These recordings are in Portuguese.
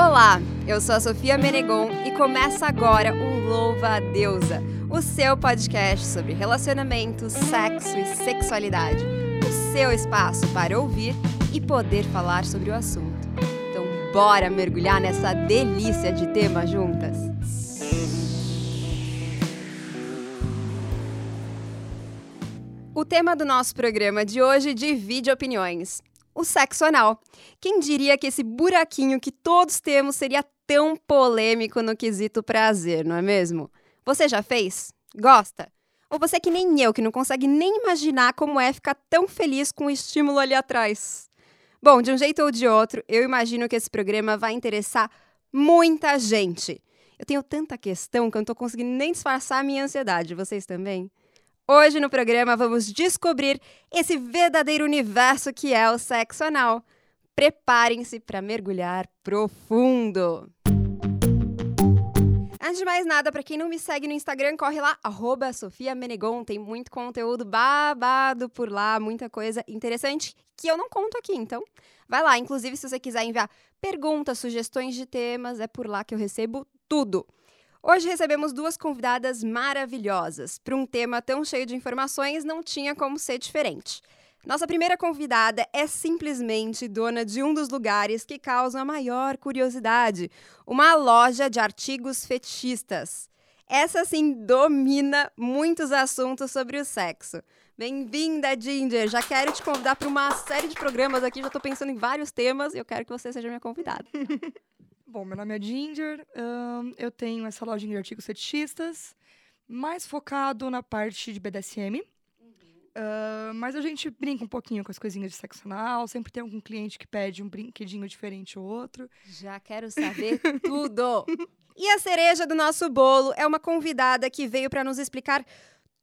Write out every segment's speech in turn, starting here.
Olá, eu sou a Sofia Menegon e começa agora o Louva a Deusa, o seu podcast sobre relacionamento, sexo e sexualidade. O seu espaço para ouvir e poder falar sobre o assunto. Então, bora mergulhar nessa delícia de tema juntas? O tema do nosso programa de hoje divide opiniões o sexo anal. Quem diria que esse buraquinho que todos temos seria tão polêmico no quesito prazer, não é mesmo? Você já fez? Gosta? Ou você é que nem eu, que não consegue nem imaginar como é ficar tão feliz com o estímulo ali atrás? Bom, de um jeito ou de outro, eu imagino que esse programa vai interessar muita gente. Eu tenho tanta questão que eu não tô conseguindo nem disfarçar a minha ansiedade. Vocês também? Hoje no programa vamos descobrir esse verdadeiro universo que é o sexo anal. Preparem-se para mergulhar profundo. Antes de mais nada, para quem não me segue no Instagram, corre lá, arroba Sofia Menegon. Tem muito conteúdo babado por lá, muita coisa interessante que eu não conto aqui. Então, vai lá. Inclusive, se você quiser enviar perguntas, sugestões de temas, é por lá que eu recebo tudo. Hoje recebemos duas convidadas maravilhosas. Para um tema tão cheio de informações, não tinha como ser diferente. Nossa primeira convidada é simplesmente dona de um dos lugares que causam a maior curiosidade: uma loja de artigos fetichistas. Essa sim domina muitos assuntos sobre o sexo. Bem-vinda, Ginger! Já quero te convidar para uma série de programas aqui, já estou pensando em vários temas e eu quero que você seja minha convidada. Bom, meu nome é Ginger, um, eu tenho essa loja de artigos fetichistas, mais focado na parte de BDSM. Uh, mas a gente brinca um pouquinho com as coisinhas de sexo anal, sempre tem algum cliente que pede um brinquedinho diferente ou outro. Já quero saber tudo! E a cereja do nosso bolo é uma convidada que veio para nos explicar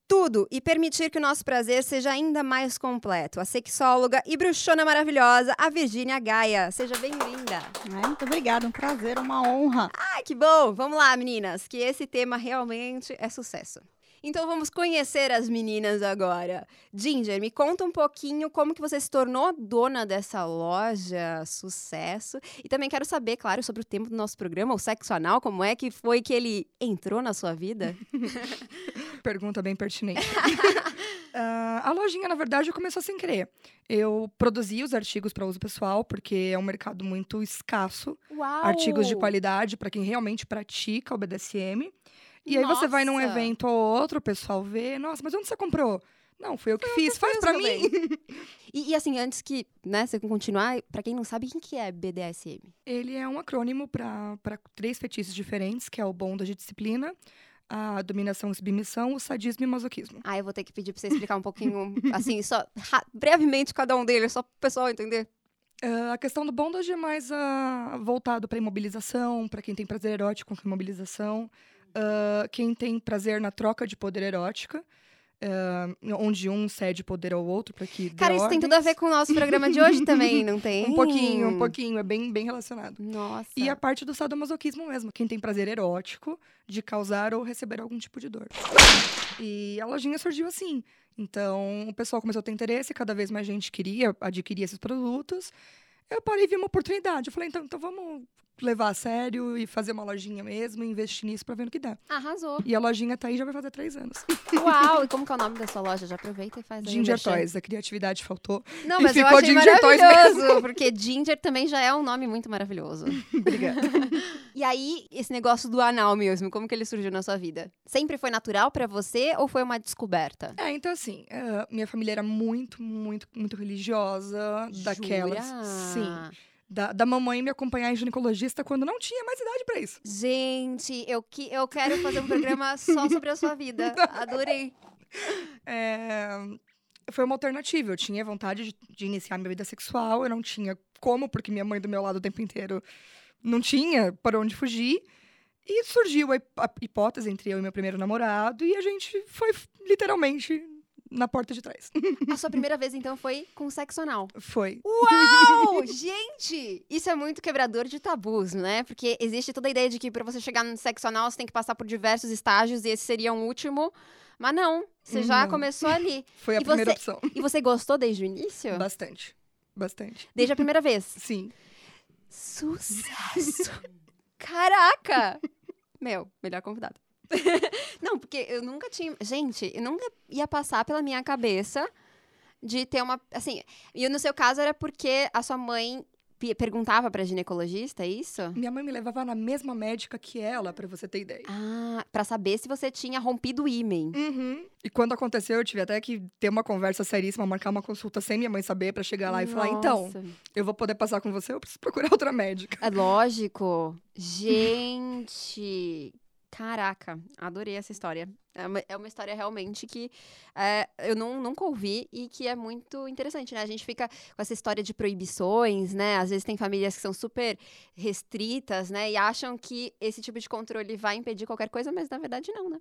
tudo e permitir que o nosso prazer seja ainda mais completo. A sexóloga e bruxona maravilhosa, a Virgínia Gaia. Seja bem-vinda. muito obrigada, um prazer, uma honra. Ai, que bom! Vamos lá, meninas, que esse tema realmente é sucesso. Então vamos conhecer as meninas agora. Ginger, me conta um pouquinho como que você se tornou dona dessa loja, sucesso. E também quero saber, claro, sobre o tema do nosso programa, o sexo anal, como é que foi que ele entrou na sua vida? Pergunta bem pertinente. uh, a lojinha, na verdade, começou sem querer. Eu produzia os artigos para uso pessoal, porque é um mercado muito escasso. Uau! Artigos de qualidade para quem realmente pratica o BDSM. E aí você vai num evento ou outro, o pessoal vê, nossa, mas onde você comprou? Não, foi eu que foi fiz, faz para mim. e, e, assim, antes que, né, você continuar, para quem não sabe, quem que é BDSM? Ele é um acrônimo para três fetiches diferentes, que é o bondage disciplina, a dominação e submissão, o sadismo e o masoquismo. Ah, eu vou ter que pedir para você explicar um pouquinho, assim, só brevemente cada um deles, só para o pessoal entender. Uh, a questão do bondage é mais uh, voltado para imobilização, para quem tem prazer erótico com imobilização uh, quem tem prazer na troca de poder erótica. Uh, onde um cede poder ao outro para que Cara, isso ordens. tem tudo a ver com o nosso programa de hoje também, não tem? um pouquinho, um pouquinho, é bem, bem relacionado. Nossa. E a parte do sadomasoquismo mesmo, quem tem prazer erótico de causar ou receber algum tipo de dor. E a lojinha surgiu assim. Então, o pessoal começou a ter interesse, cada vez mais gente queria adquirir esses produtos. Eu parei e vi uma oportunidade. Eu falei, então, então vamos levar a sério e fazer uma lojinha mesmo e investir nisso pra ver no que dá. Arrasou. E a lojinha tá aí já vai fazer três anos. Uau! E como que é o nome da sua loja? Já aproveita e faz aí Ginger Toys. A criatividade faltou. Não, mas ficou eu achei Ginger maravilhoso, porque Ginger também já é um nome muito maravilhoso. Obrigada. e aí, esse negócio do anal mesmo, como que ele surgiu na sua vida? Sempre foi natural para você ou foi uma descoberta? É, então assim, uh, minha família era muito, muito, muito religiosa. Daquelas. Sim da, da mamãe me acompanhar em ginecologista quando não tinha mais idade para isso. Gente, eu, que, eu quero fazer um programa só sobre a sua vida. Adorei. É, foi uma alternativa. Eu tinha vontade de, de, iniciar minha vida sexual, eu não tinha como, porque minha mãe do meu lado o tempo inteiro não tinha para onde fugir. E surgiu a, a hipótese entre eu e meu primeiro namorado, e a gente foi literalmente na porta de trás. A sua primeira vez, então, foi com sexo anal? Foi. Uau! Gente! Isso é muito quebrador de tabus, né? Porque existe toda a ideia de que para você chegar no sexo anal, você tem que passar por diversos estágios e esse seria um último. Mas não, você já não. começou ali. Foi a e primeira você... opção. E você gostou desde o início? Bastante. Bastante. Desde a primeira vez? Sim. Sucesso! Caraca! Meu, melhor convidado. Não, porque eu nunca tinha. Gente, eu nunca ia passar pela minha cabeça de ter uma. Assim, e no seu caso era porque a sua mãe perguntava pra ginecologista, é isso? Minha mãe me levava na mesma médica que ela, pra você ter ideia. Ah, pra saber se você tinha rompido o ímen. Uhum. E quando aconteceu, eu tive até que ter uma conversa seríssima, marcar uma consulta sem minha mãe saber, pra chegar lá e falar: então, Nossa. eu vou poder passar com você, eu preciso procurar outra médica. É lógico. Gente. Caraca, adorei essa história. É uma, é uma história realmente que é, eu não, nunca ouvi e que é muito interessante, né? A gente fica com essa história de proibições, né? Às vezes tem famílias que são super restritas, né? E acham que esse tipo de controle vai impedir qualquer coisa, mas na verdade não, né?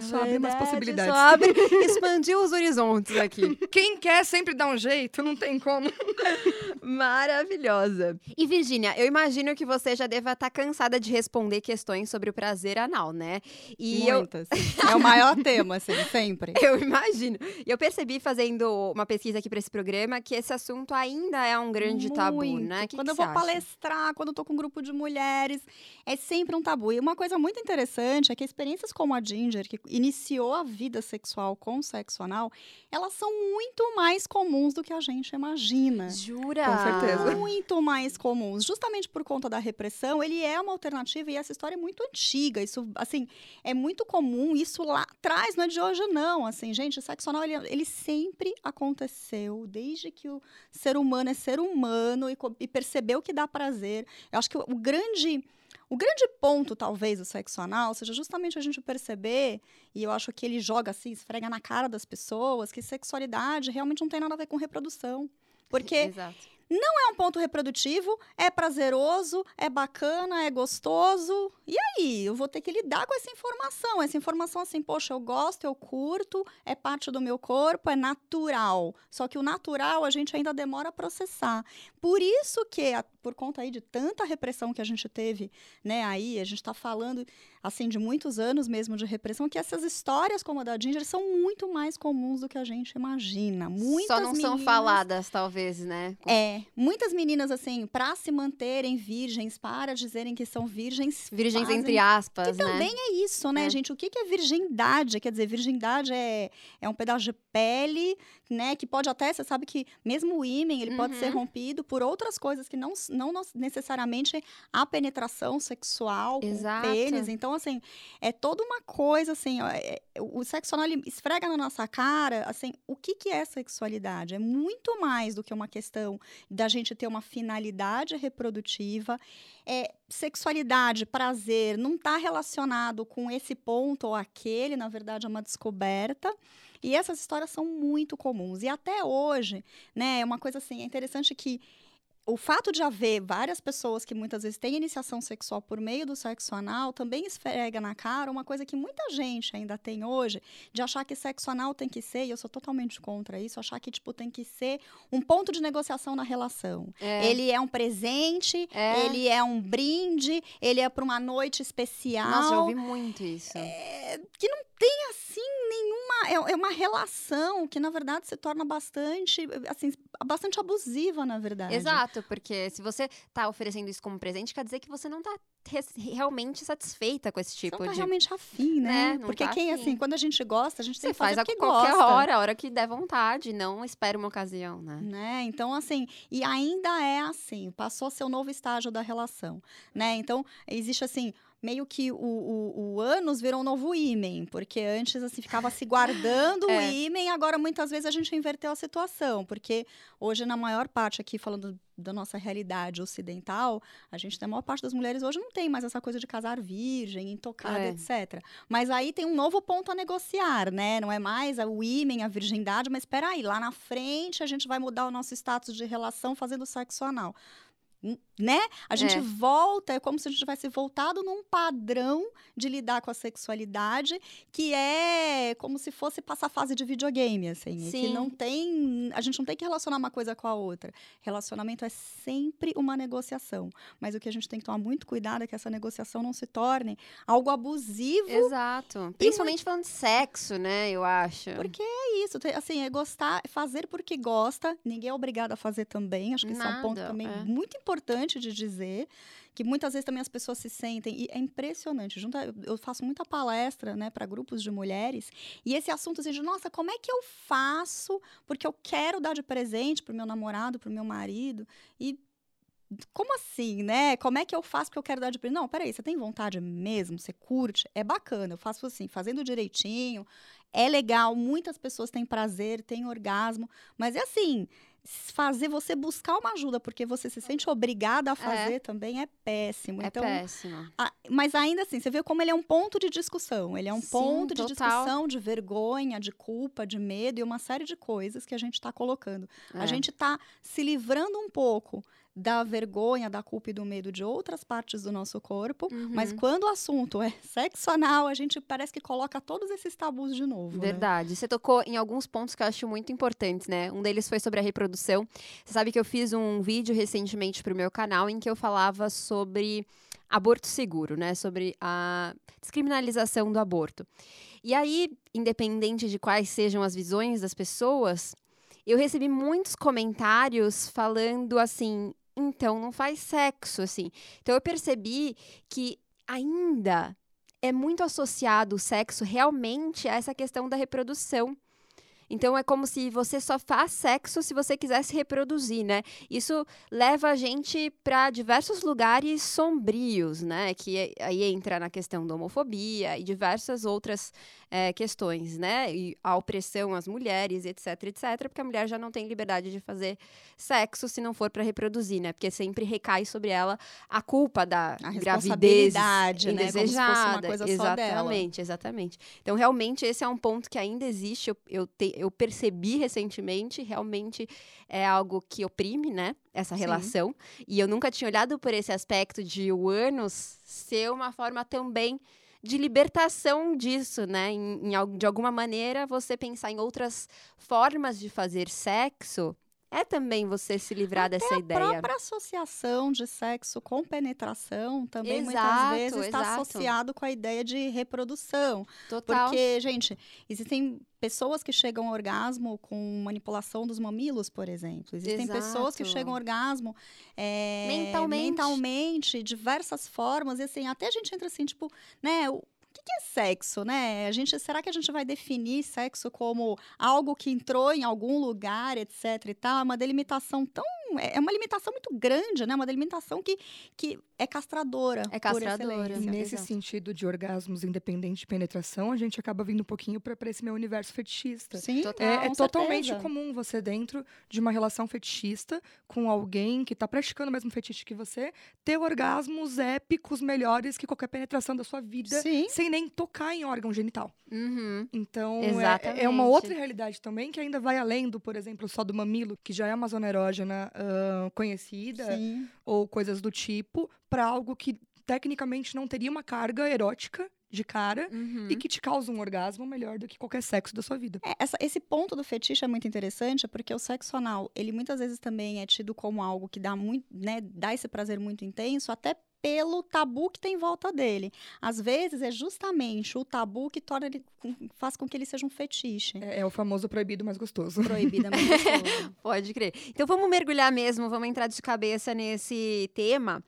Só abrir umas possibilidades. Só abre, expandir os horizontes aqui. Quem quer sempre dá um jeito, não tem como. Maravilhosa. E Virgínia, eu imagino que você já deva estar cansada de responder questões sobre o prazer anal, né? E eu, Muitas. É o maior tema, assim, sempre. eu imagino. E eu percebi fazendo uma pesquisa aqui para esse programa que esse assunto ainda é um grande tabu, Muito. né? Que quando que eu vou acha? palestrar, quando eu tô com um grupo de mulheres, é sempre um tabu. E uma coisa muito interessante é que experiências como a Ginger, que iniciou a vida sexual com sexo anal, elas são muito mais comuns do que a gente imagina. Jura? Com certeza. Muito mais comuns. Justamente por conta da repressão, ele é uma alternativa e essa história é muito antiga. Isso, assim, é muito comum. Isso lá atrás, não é de hoje, não. Assim, gente, o sexo anal, ele, ele sempre aconteceu, desde que o ser humano é ser humano e, e percebeu que dá prazer. Eu acho que o, o grande. O grande ponto, talvez, do sexo anal seja justamente a gente perceber, e eu acho que ele joga assim, esfrega na cara das pessoas, que sexualidade realmente não tem nada a ver com reprodução. Porque Exato. é um ponto reprodutivo, é prazeroso, é bacana, é gostoso. E aí, eu vou ter que lidar com essa informação. Essa informação assim, poxa, eu gosto, eu curto, é parte do meu corpo, é natural. Só que o natural a gente ainda demora a processar. Por isso que, a- por conta aí de tanta repressão que a gente teve, né, aí, a gente está falando, assim, de muitos anos mesmo de repressão, que essas histórias como a da Ginger são muito mais comuns do que a gente imagina. Muitas Só não são meninas- faladas, talvez, né? é, muitas meninas, assim, para se manterem virgens, para dizerem que são virgens. Virgens fazem- entre aspas, Que né? também é isso, né, É. gente? O que, que é virgindade? Quer dizer, virgindade é, é um pedaço de pele, né? Que pode até, você sabe que mesmo o ímen, ele pode ser Uhum. rompido por outras coisas que não, não necessariamente a penetração sexual com Exato. pênis. Então, assim, é toda uma coisa, assim, ó, é- o sexo anal, ele esfrega na nossa cara, assim, o que, que é sexualidade? É muito mais do que uma questão da gente ter uma finalidade reprodutiva. É, sexualidade, prazer, não está relacionado com esse ponto ou aquele, na verdade é uma descoberta. E essas histórias são muito comuns. E até hoje, né, é uma coisa assim, é interessante que o fato de haver várias pessoas que muitas vezes têm iniciação sexual por meio do sexo anal também esfrega na cara uma coisa que muita gente ainda tem hoje, de achar que sexo anal tem que ser, e eu sou totalmente contra isso, achar que tipo tem que ser um ponto de negociação na relação. É. Ele é um presente, É. ele é um brinde, ele é para uma noite especial. Nossa, já ouvi muito isso. É, que não tem assim nenhuma é, é uma relação que na verdade se torna bastante assim bastante abusiva na verdade Exato, porque se você tá oferecendo isso como presente, quer dizer que você não tá realmente satisfeita com esse Você tipo não tá de. realmente afim, né? Né? Porque tá quem, afim. assim, quando a gente gosta, a gente tem Você que fazer faz a porque qualquer gosta. hora, a hora que der vontade, não espera uma ocasião, né? Né? Então, assim, e ainda é assim, passou a ser o novo estágio da relação, né? Então, existe assim, meio que o, o, o ânus virou um novo ímen, porque antes, assim, ficava se guardando o É. ímen, agora muitas vezes a gente inverteu a situação, porque hoje, na maior parte aqui, falando da nossa realidade ocidental, a gente tem a maior parte das mulheres hoje não tem mais essa coisa de casar virgem, intocada, É. etc. Mas aí tem um novo ponto a negociar, né? Não é mais o ímen, a virgindade, mas espera aí, lá na frente a gente vai mudar o nosso status de relação fazendo sexo anal. Né? A gente É. volta, é como se a gente tivesse voltado num padrão de lidar com a sexualidade, que é como se fosse passar fase de videogame, assim. e Que Sim. não tem. A gente não tem que relacionar uma coisa com a outra. Relacionamento é sempre uma negociação. Mas o que a gente tem que tomar muito cuidado é que essa negociação não se torne algo abusivo. Exato. Principalmente falando de sexo, né? Eu acho. Porque é isso, assim, é gostar, é fazer porque gosta. Ninguém é obrigado a fazer também. Acho que isso é um ponto Nada, também é. muito importante. Importante de dizer, que muitas vezes também as pessoas se sentem, e é impressionante, junta, eu faço muita palestra, né, para grupos de mulheres, e esse assunto assim, de, nossa, como é que eu faço, porque eu quero dar de presente pro meu namorado, pro meu marido, e como assim, né? Como é que eu faço que eu quero dar de presente? Não, peraí, você tem vontade mesmo? Você curte? É bacana, eu faço assim, fazendo direitinho, é legal, muitas pessoas têm prazer, têm orgasmo, mas é assim, fazer você buscar uma ajuda porque você se sente obrigada a é. fazer é. também é péssimo. É então, péssimo. A, mas ainda assim, você vê como ele é um ponto de discussão. Ele é um Sim, ponto de discussão, de vergonha, de culpa, de medo e uma série de coisas que a gente está colocando. É. A gente está se livrando um pouco da vergonha, da culpa e do medo de outras partes do nosso corpo, uhum. mas quando o assunto é sexo anal, a gente parece que coloca todos esses tabus de novo. Né? Verdade. Né? Você tocou em alguns pontos que eu acho muito importantes, né? Um deles foi sobre a reprodução. Você sabe que eu fiz um vídeo recentemente para o meu canal em que eu falava sobre aborto seguro, né? Sobre a descriminalização do aborto. E aí, independente de quais sejam as visões das pessoas, eu recebi muitos comentários falando assim: então não faz sexo, assim. Então eu percebi que ainda é muito associado o sexo realmente a essa questão da reprodução. Então é como se você só faz sexo se você quiser se reproduzir, né? Isso leva a gente para diversos lugares sombrios, né? Que aí entra na questão da homofobia e diversas outras é, questões, né? E a opressão às mulheres, etc, etc, porque a mulher já não tem liberdade de fazer sexo se não for para reproduzir, né? Porque sempre recai sobre ela a culpa da a gravidez indesejada. Né? exatamente, exatamente. Então realmente esse é um ponto que ainda existe. Eu, eu te, eu percebi recentemente, realmente é algo que oprime, né? Essa relação. Sim. E eu nunca tinha olhado por esse aspecto de o ânus ser uma forma também de libertação disso, né? Em, em, de alguma maneira, você pensar em outras formas de fazer sexo é também você se livrar Até dessa a ideia. A própria associação de sexo com penetração também exato, muitas vezes está associado com a ideia de reprodução. Total. Porque, gente, existem pessoas que chegam ao orgasmo com manipulação dos mamilos, por exemplo. Existem Exato. pessoas que chegam ao orgasmo é, mentalmente. mentalmente, diversas formas. E assim, até a gente entra assim, tipo, né? Que, é sexo, né? A gente, será que a gente vai definir sexo como algo que entrou em algum lugar, etc e tal? É uma delimitação tão é, é uma limitação muito grande, né? Uma delimitação que, que é castradora. É castradora. E nesse sentido de orgasmos independentes de penetração, a gente acaba vindo um pouquinho para esse meu universo fetichista. Sim, Total, é, é totalmente comum você dentro de uma relação fetichista com alguém que está praticando o mesmo fetiche que você, ter orgasmos épicos melhores que qualquer penetração da sua vida, Sim. sem nem tocar em órgão genital. Uhum. Então, é, é, uma outra realidade também que ainda vai além do, por exemplo, só do mamilo, que já é uma zona erógena uh, conhecida, Sim. ou coisas do tipo, para algo que tecnicamente não teria uma carga erótica de cara uhum. e que te causa um orgasmo melhor do que qualquer sexo da sua vida. É, essa, esse ponto do fetiche é muito interessante porque o sexo anal, ele muitas vezes também é tido como algo que dá muito, né, dá esse prazer muito intenso, até pelo tabu que tem em volta dele. Às vezes é justamente o tabu que torna ele faz com que ele seja um fetiche. É, é o famoso proibido mais gostoso. Proibido é mais gostoso. Pode crer. Então vamos mergulhar mesmo, vamos entrar de cabeça nesse tema.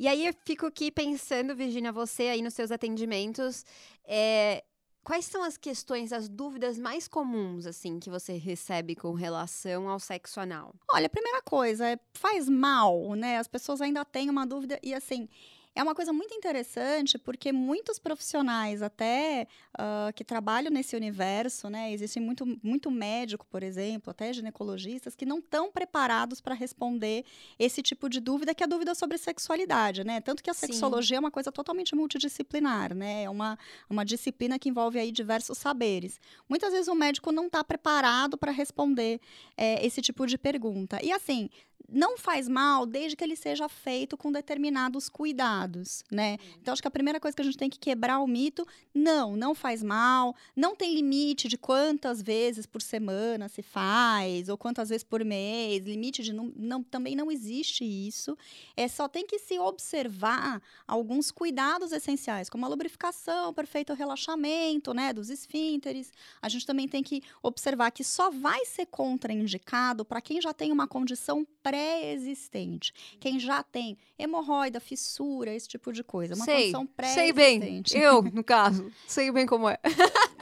E aí eu fico aqui pensando, Virginia, você aí nos seus atendimentos, é, Quais são as questões, as dúvidas mais comuns, assim, que você recebe com relação ao sexo anal? Olha, a primeira coisa é faz mal, né? As pessoas ainda têm uma dúvida e assim. É uma coisa muito interessante porque muitos profissionais, até uh, que trabalham nesse universo, né? Existe muito, muito médico, por exemplo, até ginecologistas, que não estão preparados para responder esse tipo de dúvida, que é a dúvida sobre sexualidade, né? Tanto que a sexologia Sim. é uma coisa totalmente multidisciplinar, né? É uma, uma disciplina que envolve aí diversos saberes. Muitas vezes o médico não está preparado para responder é, esse tipo de pergunta. E assim, não faz mal desde que ele seja feito com determinados cuidados, né? Uhum. Então, acho que a primeira coisa que a gente tem que quebrar o mito, não, não faz mal, não tem limite de quantas vezes por semana se faz, ou quantas vezes por mês, limite de não, não também não existe isso. É só tem que se observar alguns cuidados essenciais, como a lubrificação, perfeito relaxamento, né, dos esfínteres. A gente também tem que observar que só vai ser contraindicado para quem já tem uma condição pré pré-existente. Quem já tem hemorroida, fissura, esse tipo de coisa. Uma sei, condição sei bem. pré-existente. Eu, no caso, sei bem como é.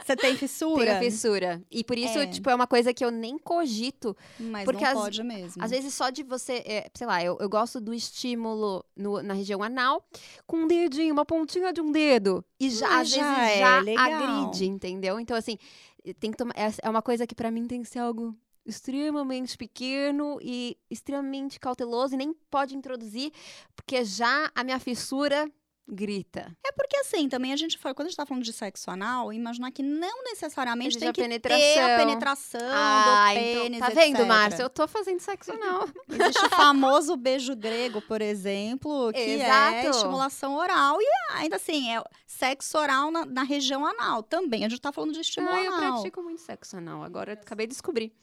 Você tem fissura? Tenho fissura. E por isso, É. tipo, é uma coisa que eu nem cogito. Mas Porque não às- pode mesmo. Às vezes só de você, é, sei lá, eu, eu gosto do estímulo no- na região anal com um dedinho, uma pontinha de um dedo. E já, Ah, às já vezes, é já legal. agride, entendeu? Então, assim, tem que tomar. É, é uma coisa que pra mim tem que ser algo extremamente pequeno e extremamente cauteloso e nem pode introduzir, porque já a minha fissura grita. É porque assim, também a gente fala, quando a gente tá falando de sexo anal, imaginar que não necessariamente tem que ter penetração. a penetração Ah, do então, pênis, tá vendo, etc. Márcia? Eu tô fazendo sexo anal. Existe o famoso beijo grego, por exemplo, que é Exato. estimulação oral. E ainda assim, é sexo oral na, na região anal também. A gente tá falando de estímulo Ah, eu pratico muito sexo anal. Agora eu acabei de descobrir.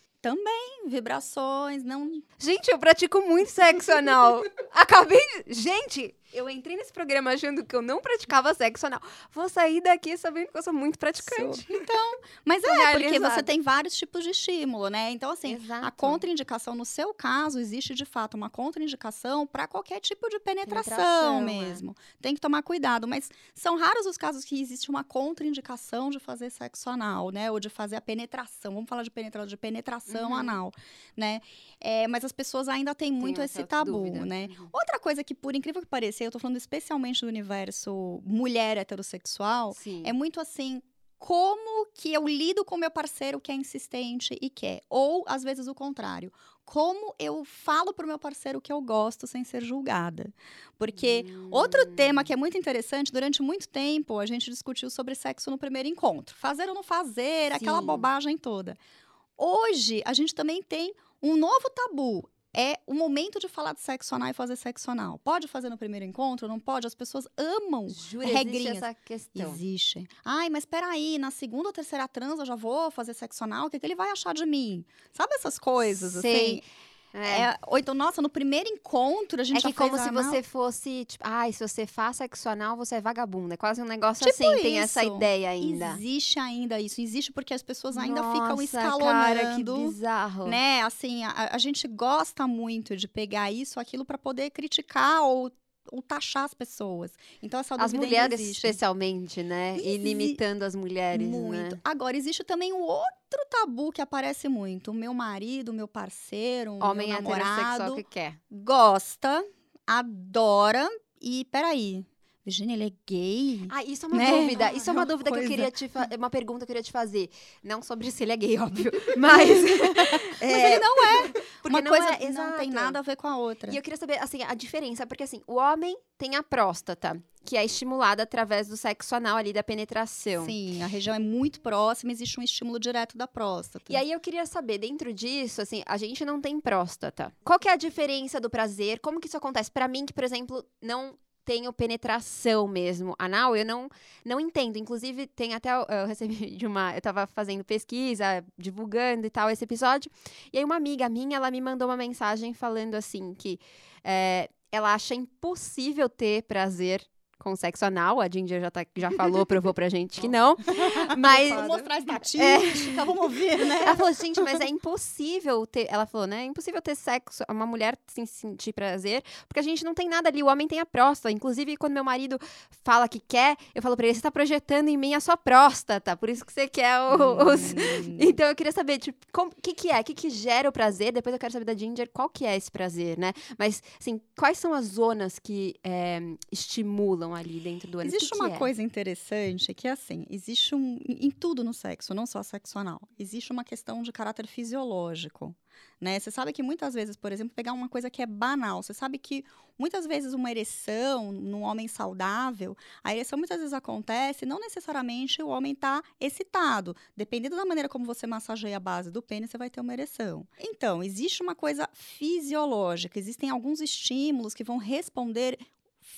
Vibrações, não. Gente, eu pratico muito sexo anal. Acabei de... Gente, eu entrei nesse programa achando que eu não praticava sexo anal. Vou sair daqui sabendo que eu sou muito praticante. Então, mas é, porque você tem vários tipos de estímulo, né? Então, assim, Exato. A contraindicação, no seu caso, existe de fato uma contraindicação para qualquer tipo de penetração, Penetração, é. mesmo. Tem que tomar cuidado, mas são raros os casos que existe uma contraindicação de fazer sexo anal, né? Ou de fazer a penetração. Vamos falar de penetração, de penetração Uhum. anal, né? É, mas as pessoas ainda têm muito essa esse tabu, dúvida. né? Uhum. Outra coisa que, por incrível que pareça, eu tô falando especialmente do universo mulher heterossexual, Sim. é muito assim, como que eu lido com meu parceiro que é insistente e quer? Ou, às vezes, o contrário. Como eu falo pro meu parceiro que eu gosto sem ser julgada? Porque outro Hum. tema que é muito interessante, durante muito tempo a gente discutiu sobre sexo no primeiro encontro. Fazer ou não fazer, aquela Sim. bobagem toda. Hoje, a gente também tem um novo tabu. É o momento de falar de sexo anal e fazer sexo anal. Pode fazer no primeiro encontro? Não pode? As pessoas amam Jura, existe regrinhas. essa questão. Existe. Ai, mas peraí, na segunda ou terceira trans eu já vou fazer sexo anal, o que, que ele vai achar de mim? Sabe essas coisas, Sei. assim? É. É, ou então, nossa, no primeiro encontro a gente É já que como fez se anal. você fosse, tipo, ai, se você faz sexo anal, você é vagabunda. É quase um negócio Tipo assim, tem essa isso. ideia ainda. Existe ainda isso. Existe porque as pessoas ainda ficam Nossa, escalonando. Cara, que bizarro. né? Assim, a, a gente gosta muito de pegar isso, aquilo para poder criticar ou, ou taxar as pessoas. Então essa As mulheres, especialmente, né? E Exi- limitando as mulheres, Muito. né? Agora, existe também um outro tabu que aparece muito. O meu marido, o meu parceiro, o Homem meu namorado que quer. gosta, adora e peraí, Virginia, ele é gay? Ah, isso é uma Né? dúvida. Isso é uma É uma dúvida que eu coisa. queria te fa- uma pergunta que eu queria te fazer. Não sobre se ele é gay, óbvio, mas Mas ele não é. porque Uma não coisa é, não tem exato. nada a ver com a outra. E eu queria saber, assim, a diferença, porque assim, o homem tem a próstata, que é estimulada através do sexo anal ali, da penetração. Sim, a região é muito próxima, existe um estímulo direto da próstata. E aí eu queria saber, dentro disso, assim, a gente não tem próstata. Qual que é a diferença do prazer? Como que isso acontece? Pra mim, que, por exemplo, não tenho penetração mesmo anal, eu não não entendo. Inclusive, tem até eu recebi de uma, eu tava fazendo pesquisa, divulgando e tal esse episódio, e aí uma amiga minha, ela me mandou uma mensagem falando assim que é, ela acha impossível ter prazer com sexo anal. A Ginger já, tá, já falou, provou pra gente que não. Mas Vamos mostrar a estatística, vamos ouvir, né? ela falou, gente, mas é impossível ter. Ela falou, né? É impossível ter sexo, uma mulher sem sentir prazer, porque a gente não tem nada ali. O homem tem a próstata. Inclusive, quando meu marido fala que quer, eu falo pra ele: você tá projetando em mim a sua próstata, por isso que você quer os. Hum. Então eu queria saber, tipo, o que, que é? O que, que gera o prazer? Depois eu quero saber da Ginger qual que é esse prazer, né? Mas, assim, quais são as zonas que é, estimulam ali dentro do ânus? Existe Que que uma é? coisa interessante que é assim, existe um em em tudo no sexo, não só sexo anal, existe uma questão de caráter fisiológico, né? Você sabe que muitas vezes, por exemplo, pegar uma coisa que é banal, você sabe que muitas vezes uma ereção num homem saudável, a ereção muitas vezes acontece, não necessariamente o homem está excitado, dependendo da maneira como você massageia a base do pênis, você vai ter uma ereção. Então, existe uma coisa fisiológica, existem alguns estímulos que vão responder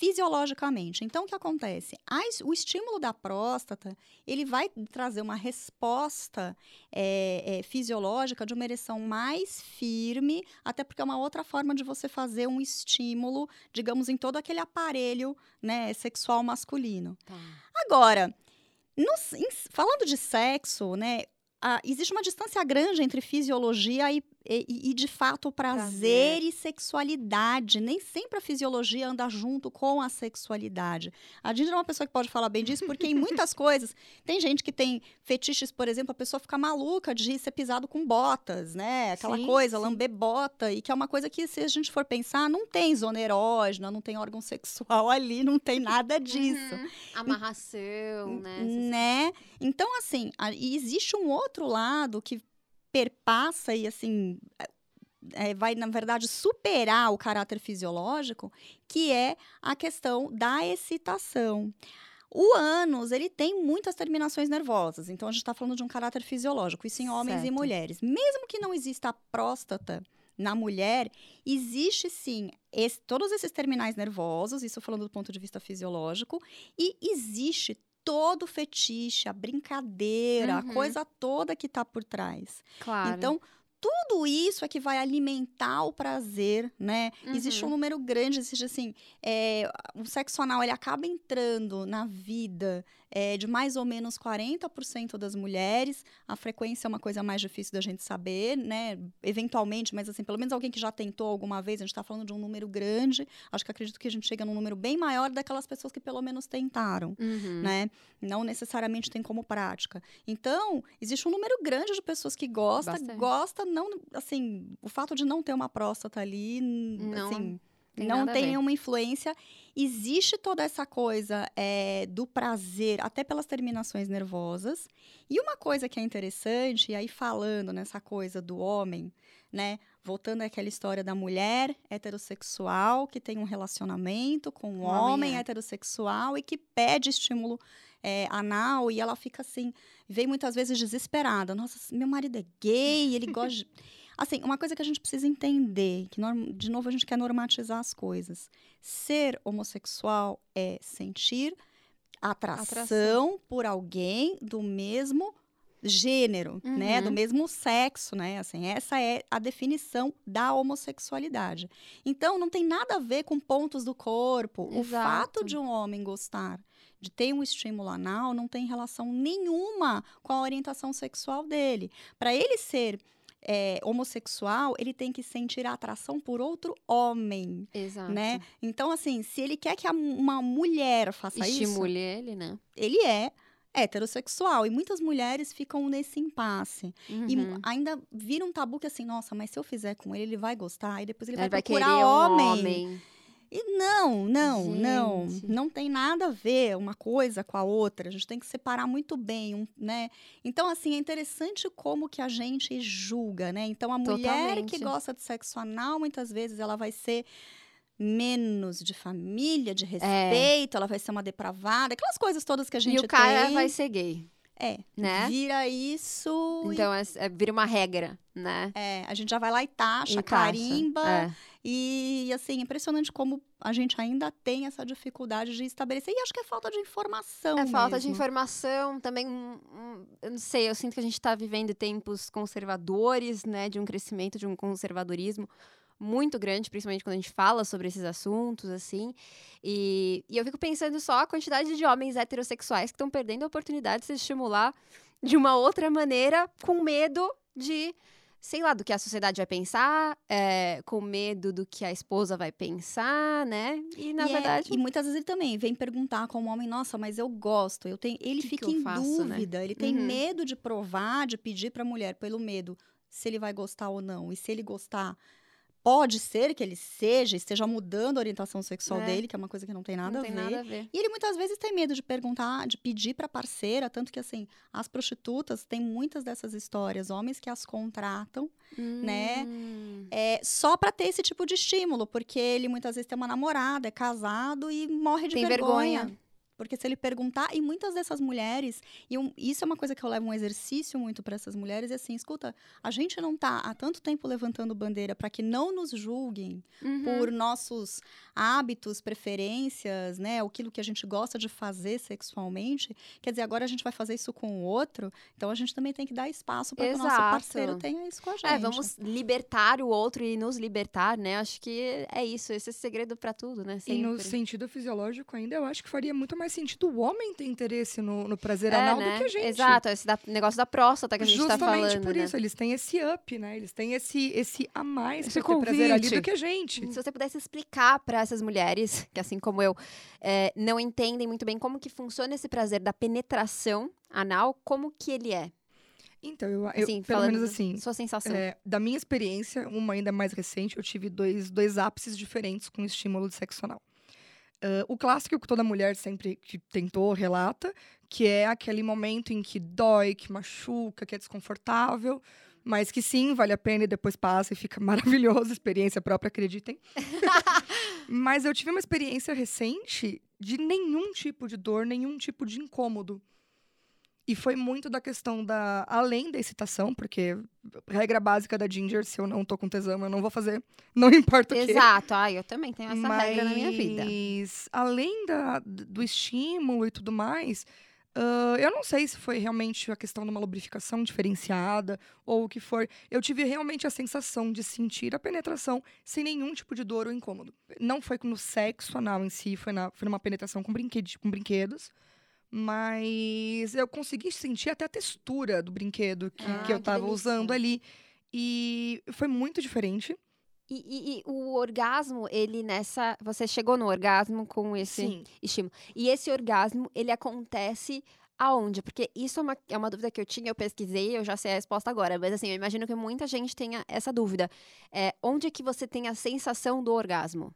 fisiologicamente. Então, o que acontece? O estímulo da próstata, ele vai trazer uma resposta é, é, fisiológica de uma ereção mais firme, até porque é uma outra forma de você fazer um estímulo, digamos, em todo aquele aparelho né, sexual masculino. Tá. Agora, em falando de sexo, né, a- existe uma distância grande entre fisiologia e e, e, de fato prazer, prazer, e sexualidade. Nem sempre a fisiologia anda junto com a sexualidade. A Ginger é uma pessoa que pode falar bem disso, porque em muitas coisas tem gente que tem fetiches, por exemplo, a pessoa fica maluca de ser pisado com botas, né? Aquela sim, coisa, sim. lamber bota, e que é uma coisa que, se a gente for pensar, não tem zona erógena, não tem órgão sexual ali, não tem nada disso. Uhum. Amarração, né? Né? Então, assim, a, existe um outro lado que perpassa e assim é, vai, na verdade, superar o caráter fisiológico, que é a questão da excitação. O ânus, ele tem muitas terminações nervosas, então a gente está falando de um caráter fisiológico, isso em homens certo. e mulheres. Mesmo que não exista a próstata na mulher, existe sim esse, todos esses terminais nervosos, isso falando do ponto de vista fisiológico, e existe todo o fetiche, a brincadeira, uhum. a coisa toda que está por trás. Claro. Então, tudo isso é que vai alimentar o prazer, né? Uhum. Existe um uhum. número grande, existe assim, é, o sexo anal ele acaba entrando na vida é, de mais ou menos 40% das mulheres. A frequência é uma coisa mais difícil da gente saber, né? Eventualmente, mas assim, pelo menos alguém que já tentou alguma vez, a gente está falando de um número grande. Acho que acredito que a gente chega num número bem maior daquelas pessoas que pelo menos tentaram, uhum. né? Não necessariamente tem como prática. Então, existe um número grande de pessoas que gostam, gosta, não, assim, o fato de não ter uma próstata ali, não. assim tem não tem nenhuma influência. Existe toda essa coisa é, do prazer, até pelas terminações nervosas. E uma coisa que é interessante, e aí falando nessa coisa do homem, né? Voltando àquela história da mulher heterossexual que tem um relacionamento com um homem, é. heterossexual e que pede estímulo é, anal e ela fica assim, vem muitas vezes desesperada. Nossa, meu marido é gay, ele gosta de... Assim, uma coisa que a gente precisa entender, que de novo a gente quer normatizar as coisas. Ser homossexual é sentir atração, atração. por alguém do mesmo gênero, uhum. né, do uhum. mesmo sexo, né? Assim, essa é a definição da homossexualidade. Então, não tem nada a ver com pontos do corpo. Exato. O fato de um homem gostar de ter um estímulo anal não tem relação nenhuma com a orientação sexual dele. Para ele ser é, homossexual, ele tem que sentir a atração por outro homem. Exato. Né? Então, assim, se ele quer que uma mulher faça Estimule isso. Estimule ele, né? Ele é heterossexual. E muitas mulheres ficam nesse impasse. Uhum. E ainda vira um tabu que assim, nossa, mas se eu fizer com ele, ele vai gostar. E depois ele, ele vai, vai procurar homem. Um homem. E não, não, Gente. não. Não tem nada a ver uma coisa com a outra. A gente tem que separar muito bem, um, né? Então, assim, é interessante como que a gente julga, né? Então, a mulher Totalmente. que gosta de sexo anal, muitas vezes, ela vai ser menos de família, de é. respeito, é. ela vai ser uma depravada, aquelas coisas todas que a gente tem. E o cara tem. vai ser gay. É, né? Vira isso. Então, e... é, vira uma regra, né? É, a gente já vai lá e taxa, e carimba. É. E, assim, impressionante como a gente ainda tem essa dificuldade de estabelecer. E acho que é falta de informação. É mesmo. falta de informação. Também, eu não sei, eu sinto que a gente está vivendo tempos conservadores, né? De um crescimento, de um conservadorismo muito grande, principalmente quando a gente fala sobre esses assuntos, assim. E, e eu fico pensando só a quantidade de homens heterossexuais que estão perdendo a oportunidade de se estimular de uma outra maneira, com medo de sei lá, do que a sociedade vai pensar, é, com medo do que a esposa vai pensar, né? E na e é, verdade. É, e muitas vezes ele também vem perguntar como homem, nossa, mas eu gosto, eu tenho. Ele que fica que em faço, né? dúvida, né? ele tem uhum. medo de provar, de pedir para a mulher pelo medo se ele vai gostar ou não. E se ele gostar, Pode ser que ele seja, esteja mudando a orientação sexual é. dele, que é uma coisa que não tem nada, não a, tem ver. nada a ver. E ele muitas vezes tem medo de perguntar, de pedir para parceira, tanto que assim, as prostitutas têm muitas dessas histórias, homens que as contratam, né, hum. né? É, só para ter esse tipo de estímulo, porque ele muitas vezes tem uma namorada, é casado e morre de tem vergonha. vergonha. Porque se ele perguntar, e muitas dessas mulheres, e um, isso é uma coisa que eu levo um exercício muito para essas mulheres, é assim, escuta, a gente não está há tanto tempo levantando bandeira para que não nos julguem uhum. por nossos hábitos, preferências, né, aquilo que a gente gosta de fazer sexualmente. Quer dizer, agora a gente vai fazer isso com o outro, então a gente também tem que dar espaço para que o nosso parceiro tenha isso com a é, gente. É, vamos libertar o outro e nos libertar, né? Acho que é isso, esse é o segredo para tudo, né? Sempre. E no sentido fisiológico ainda, eu acho que faria muito mais mais sentido o homem ter interesse no, no prazer É, anal né? do que a gente. Exato, esse da- negócio da próstata que a gente Justamente tá falando. por né? isso, eles têm esse up, né? Eles têm esse, esse a mais Esse pra ter prazer ali do que a gente. Se você pudesse explicar para essas mulheres, que assim como eu, é, não entendem muito bem como que funciona esse prazer da penetração anal, como que ele é? Então, eu, eu Assim, pelo menos assim, Sua sensação. é, da minha experiência, uma ainda mais recente, eu tive dois, dois ápices diferentes com estímulo de sexo anal. Ah, o clássico que toda mulher sempre que tentou relata, que é aquele momento em que dói, que machuca, que é desconfortável, mas que sim, vale a pena e depois passa e fica maravilhoso, experiência própria, acreditem. mas eu tive uma experiência recente de nenhum tipo de dor, nenhum tipo de incômodo. E foi muito da questão da. Além da excitação, porque regra básica da Ginger, se eu não tô com tesão, eu não vou fazer. Não importa o quê. Exato, ah, eu também tenho essa Mas, regra na minha vida. além da, do estímulo e tudo mais, ah, eu não sei se foi realmente a questão de uma lubrificação diferenciada ou o que for. Eu tive realmente a sensação de sentir a penetração sem nenhum tipo de dor ou incômodo. Não foi no sexo anal em si, foi, na, foi numa penetração com, brinquedos, com brinquedos. Mas eu consegui sentir até a textura do brinquedo que, Ah, que eu que tava delícia. usando ali. E foi muito diferente. E, e- e o orgasmo, ele nessa. Você chegou no orgasmo com esse Sim. estímulo. E esse orgasmo, ele acontece aonde? Porque isso é uma, é uma dúvida que eu tinha, eu pesquisei, eu já sei a resposta agora. Mas assim, eu imagino que muita gente tenha essa dúvida. É, onde é que você tem a sensação do orgasmo?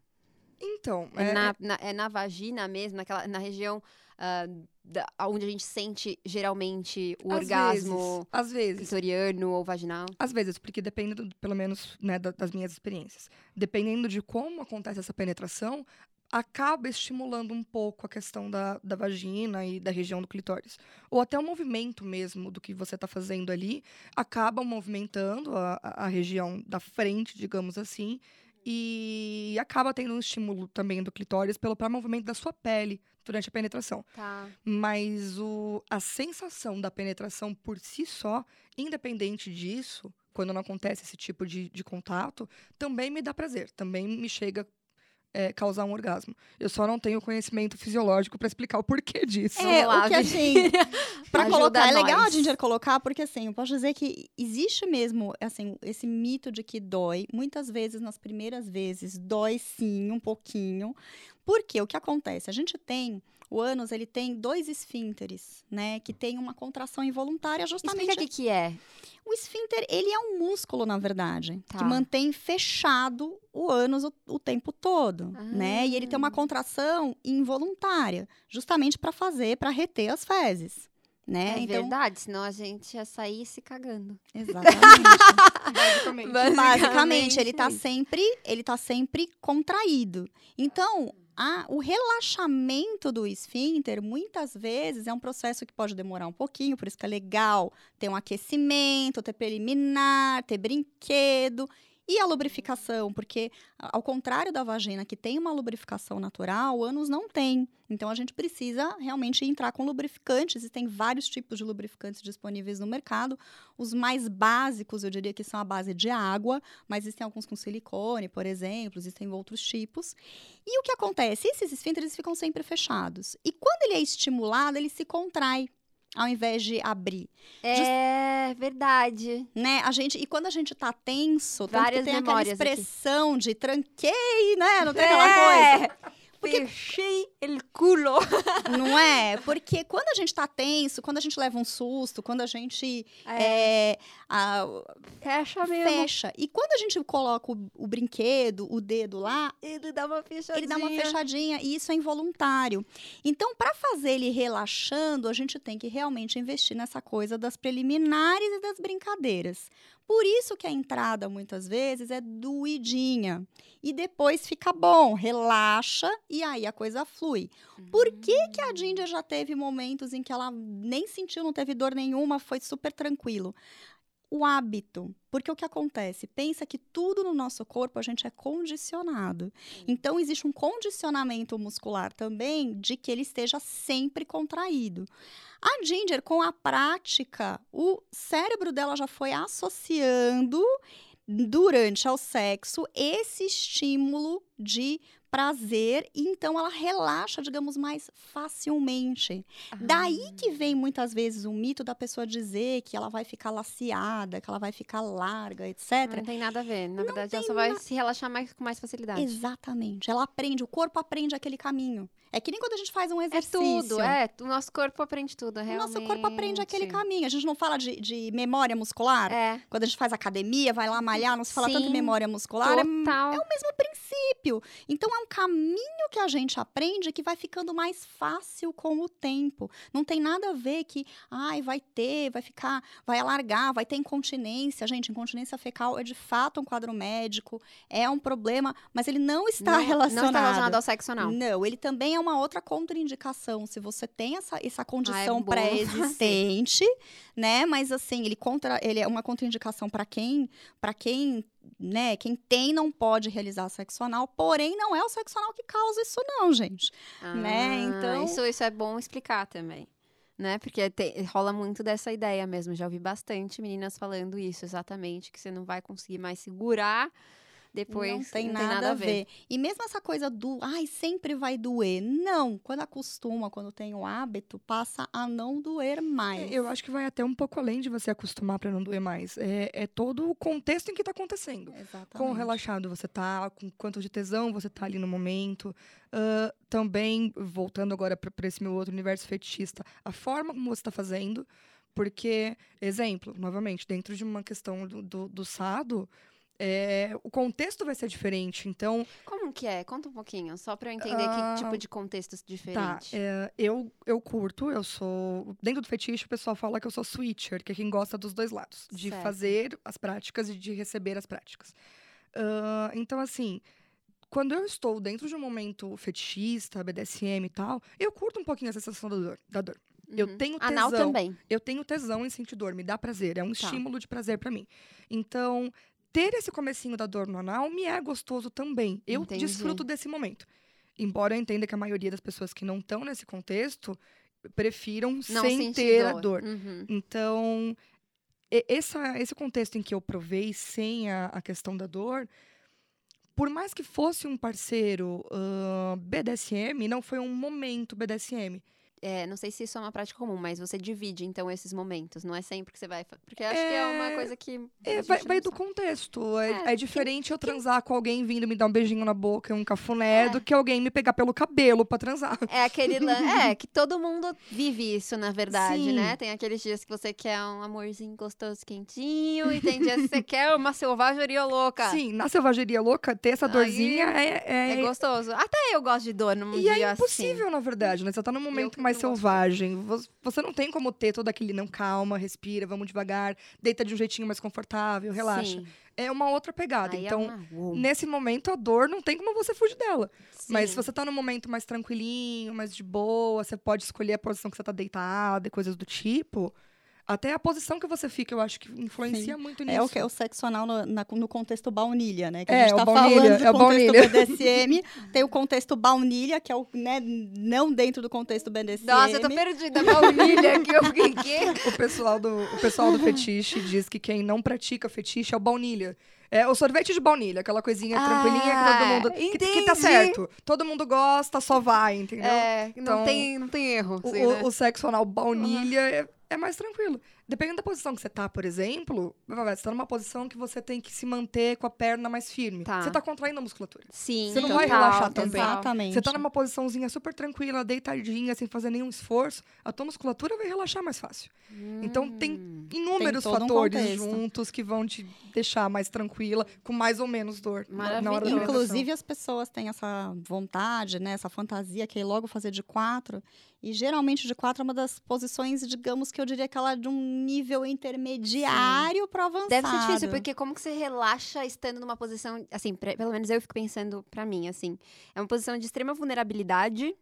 Então, É, é- na, na- é na vagina mesmo, naquela, na região ah, da, onde a gente sente geralmente o às orgasmo vezes, às vezes. clitoriano ou vaginal? Às vezes, porque depende, pelo menos, né, da- das minhas experiências. Dependendo de como acontece essa penetração, acaba estimulando um pouco a questão da, da vagina e da região do clitóris. Ou até o movimento mesmo do que você está fazendo ali, acaba movimentando a a região da frente, digamos assim, e acaba tendo um estímulo também do clitóris pelo próprio movimento da sua pele durante a penetração. Tá. Mas o, a sensação da penetração por si só, independente disso, quando não acontece esse tipo de, de contato, também me dá prazer, também me chega é, causar um orgasmo. Eu só não tenho conhecimento fisiológico para explicar o porquê disso. É, lá, o que assim, pra Ajuda colocar, é legal a. Ginger colocar, porque assim, eu posso dizer que existe mesmo, assim, esse mito de que dói. Muitas vezes, nas primeiras vezes, dói sim, um pouquinho. Porque o que acontece? A gente tem, o ânus, ele tem dois esfínteres, né? Que tem uma contração involuntária justamente... Explica o que, que é. O esfíncter, ele é um músculo, na verdade, Tá. que mantém fechado o ânus o, o tempo todo, né? E ele tem uma Ah. contração involuntária, justamente para fazer, para reter as fezes, né? É então, verdade, senão a gente ia sair se cagando. exatamente. Basicamente. Basicamente, ele tá isso. sempre, ele tá sempre contraído. Então, a- o relaxamento do esfíncter, muitas vezes, é um processo que pode demorar um pouquinho, por isso que é legal ter um aquecimento, ter preliminar, ter brinquedo. E a lubrificação, porque ao contrário da vagina, que tem uma lubrificação natural, o ânus não tem. Então a gente precisa realmente entrar com lubrificantes. Existem vários tipos de lubrificantes disponíveis no mercado. Os mais básicos, eu diria que são a base de água, mas existem alguns com silicone, por exemplo, existem outros tipos. E o que acontece? Esses esfínteres ficam sempre fechados. E quando ele é estimulado, ele se contrai. Ao invés de abrir, É verdade. né? A gente e quando a gente tá tenso, Várias tem aquela memórias aqui. expressão de tranquei, né? Não tem aquela coisa. É. Fechei el culo. Não é? Porque quando a gente tá tenso, quando a gente leva um susto, quando a gente é, a- Fecha mesmo. fecha. E quando a gente coloca o, o brinquedo, o dedo lá, Ele dá uma fechadinha. ele dá uma fechadinha e isso é involuntário. Então, para fazer ele relaxando, a gente tem que realmente investir nessa coisa das preliminares e das brincadeiras. Por isso que a entrada muitas vezes é doidinha e depois fica bom, relaxa e aí a coisa flui. Por que que a Ginger já teve momentos em que ela nem sentiu, não teve dor nenhuma, foi super tranquilo? O hábito. Porque o que acontece? Pensa que tudo no nosso corpo a gente é condicionado. Então, existe um condicionamento muscular também de que ele esteja sempre contraído. A Ginger, com a prática, o cérebro dela já foi associando durante ao sexo esse estímulo de prazer e então ela relaxa, digamos, mais facilmente. Daí que vem muitas vezes o mito da pessoa dizer que ela vai ficar laciada, que ela vai ficar larga, etc. Não tem nada a ver. Na verdade, ela só vai se relaxar mais, com mais facilidade. Exatamente. Ela aprende, o corpo aprende aquele caminho. É que nem quando a gente faz um É exercício. tudo, é. O nosso corpo aprende tudo, O realmente. nosso corpo aprende aquele caminho. A gente não fala de, de memória muscular? É, Quando a gente faz academia, vai lá malhar, não se fala tanto Sim, de memória muscular. É total. é o mesmo princípio. Então é um caminho que a gente aprende que vai ficando mais fácil com o tempo. Não tem nada a ver que, ai, vai ter, vai ficar, vai alargar, vai ter incontinência. Gente, incontinência fecal é de fato um quadro médico, é um problema, mas ele não está não, relacionado. Não está relacionado ao sexo anal. Não, ele também é uma outra contraindicação. Se você tem essa, essa condição Ah, bom pré-existente, né? Mas assim, ele, contra, ele é uma contraindicação para quem, para quem, né? Quem tem não pode realizar sexo anal, porém não é o sexo anal que causa isso não, gente. né? Ah, Então- Isso, isso é bom explicar também. Né? Porque te- rola muito dessa ideia mesmo. Já ouvi bastante meninas falando isso, exatamente. Que você não vai conseguir mais segurar depois. não tem, nada, a ver. E mesmo essa coisa do, ai, sempre vai doer. Não, quando acostuma, quando tem o hábito, passa a não doer mais. Eu acho que vai até um pouco além de você acostumar pra não doer mais. É, é todo o contexto em que tá acontecendo. Exatamente. Quão relaxado você tá, com quanto de tesão você tá ali no momento. Ah, também, voltando agora para esse meu outro universo fetichista, a forma como você tá fazendo. Porque, exemplo, novamente, dentro de uma questão do, do, do sado, é, o contexto vai ser diferente. Então, Como que é? Conta um pouquinho, só pra eu entender Ah, que tipo de contextos tá, diferentes. é, eu, eu curto, eu sou. Dentro do fetiche, o pessoal fala que eu sou switcher, que é quem gosta dos dois lados. De Certo. fazer as práticas e de receber as práticas. Ah, então, assim, quando eu estou dentro de um momento fetichista, BDSM e tal, eu curto um pouquinho a sensação da dor. Da dor. Eu Uhum. tenho Anal tesão. também. Eu tenho tesão em sentir dor, me dá prazer, é um Tá. estímulo de prazer pra mim. Então, ter esse comecinho da dor no anal me é gostoso também. Eu Entendi. desfruto desse momento. Embora eu entenda que a maioria das pessoas que não estão nesse contexto prefiram Não sem ter a dor. Uhum. Então, essa, esse contexto em que eu provei sem a, a questão da dor, por mais que fosse um parceiro ah, BDSM, não foi um momento BDSM. É, não sei se isso é uma prática comum, mas você divide, então, esses momentos. Não é sempre que você vai... Porque eu acho que é uma É, coisa que... É, vai, vai do contexto. É, É, é diferente eu transar com alguém vindo me dar um beijinho na boca e um cafuné É. do que alguém me pegar pelo cabelo pra transar. É aquele. É, que todo mundo vive isso, na verdade, Sim. né? Tem aqueles dias que você quer um amorzinho gostoso, quentinho, e tem dias que você quer uma selvageria louca. Sim, na selvageria louca, ter essa Aí dorzinha é, é, É gostoso. Até eu gosto de dor num E dia é assim. impossível, na verdade, né? Você tá num momento que mais gosto selvagem. Vo- Você não tem como ter todo aquele não calma, respira, vamos devagar, deita de um jeitinho mais confortável, relaxa. Sim. É uma outra pegada. Aí é então, uma- Uou. nesse momento, a dor não tem como você fugir dela. Mas se Sim. você tá num momento mais tranquilinho, mais de boa, você pode escolher a posição que você tá deitada e coisas do tipo. Até a posição que você fica, eu acho que influencia muito nisso. É o que é o sexo anal no, na- no contexto baunilha, né? Que É, a gente o tá baunilha, falando é o contexto baunilha. BDSM. tem o contexto baunilha, que é o, né, não dentro do contexto BDSM. Nossa, eu tô perdida. Baunilha aqui, eu fiquei quê? O pessoal, do, o pessoal do fetiche diz que quem não pratica fetiche é o baunilha. É o sorvete de baunilha, aquela coisinha Ah, tranquilinha que todo mundo. Que, que tá certo. Todo mundo gosta, só vai, entendeu? É, não, Então, tem, não tem erro. O, assim, o- né? o sexo anal baunilha é, é mais tranquilo. Dependendo da posição que você tá, por exemplo, você tá numa posição que você tem que se manter com a perna mais firme. Tá. Você tá contraindo a musculatura. Sim, você não total, vai relaxar também. Exatamente. Você tá numa posiçãozinha super tranquila, deitadinha, sem fazer nenhum esforço, a tua musculatura vai relaxar mais fácil. Então tem Hum. inúmeros um fatores contexto. juntos que vão te deixar mais tranquila, com mais ou menos dor na- na hora da. Inclusive, as pessoas têm essa vontade, né, essa fantasia que é logo fazer de quatro. E geralmente de quatro é uma das posições, digamos que eu diria que ela é de um nível intermediário para avançado. Deve ser difícil, porque como que você relaxa estando numa posição, assim, pre- pelo menos eu fico pensando pra mim, assim, é uma posição de extrema vulnerabilidade,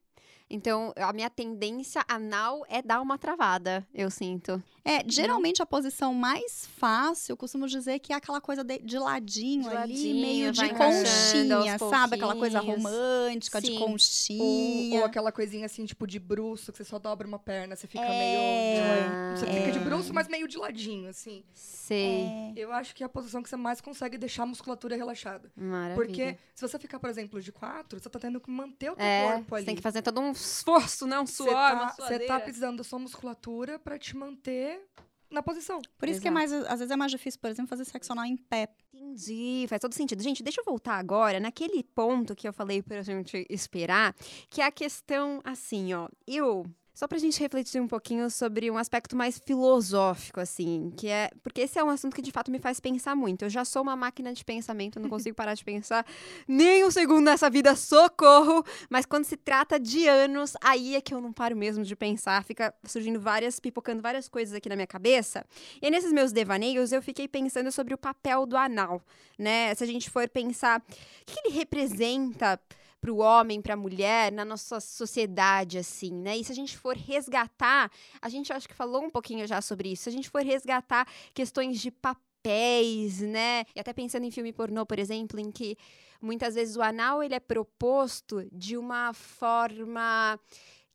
Então, a minha tendência anal é dar uma travada, eu sinto. É, geralmente a posição mais fácil, costumo dizer que é aquela coisa de, de ladinho, De ali, ladinho, meio de conchinha, sabe? Aquela coisa romântica, de Sim. Ou, conchinha. ou aquela coisinha assim, tipo de bruço, que você só dobra uma perna, você fica É. meio. de Você fica de É. bruço, mas meio de ladinho, assim. Sei. É. Eu acho que é a posição que você mais consegue deixar a musculatura relaxada. Maravilha. Porque se você ficar, por exemplo, de quatro, você tá tendo que manter o teu é, corpo você ali. tem que fazer todo um esforço, né? Um suor, tá, você suadeira. tá precisando da sua musculatura pra te manter na posição. Por isso que é Exato. mais, às vezes é mais difícil, por exemplo, fazer sexo anal em pé. Entendi, faz todo sentido. Gente, deixa eu voltar agora naquele ponto que eu falei pra gente esperar, que é a questão assim, ó. Eu. Só pra gente refletir um pouquinho sobre um aspecto mais filosófico, assim, que é. Porque esse é um assunto que de fato me faz pensar muito. Eu já sou uma máquina de pensamento, não consigo parar de pensar nem um segundo nessa vida, socorro! Mas quando se trata de anos, aí é que eu não paro mesmo de pensar, fica surgindo várias, pipocando várias coisas aqui na minha cabeça. E nesses meus devaneios, eu fiquei pensando sobre o papel do anal, né? Se a gente for pensar, o que ele representa para o homem, para a mulher, na nossa sociedade, assim, né? E se a gente for resgatar, a gente acho que falou um pouquinho já sobre isso, se a gente for resgatar questões de papéis, né? E até pensando em filme pornô, por exemplo, em que muitas vezes o anal ele é proposto de uma forma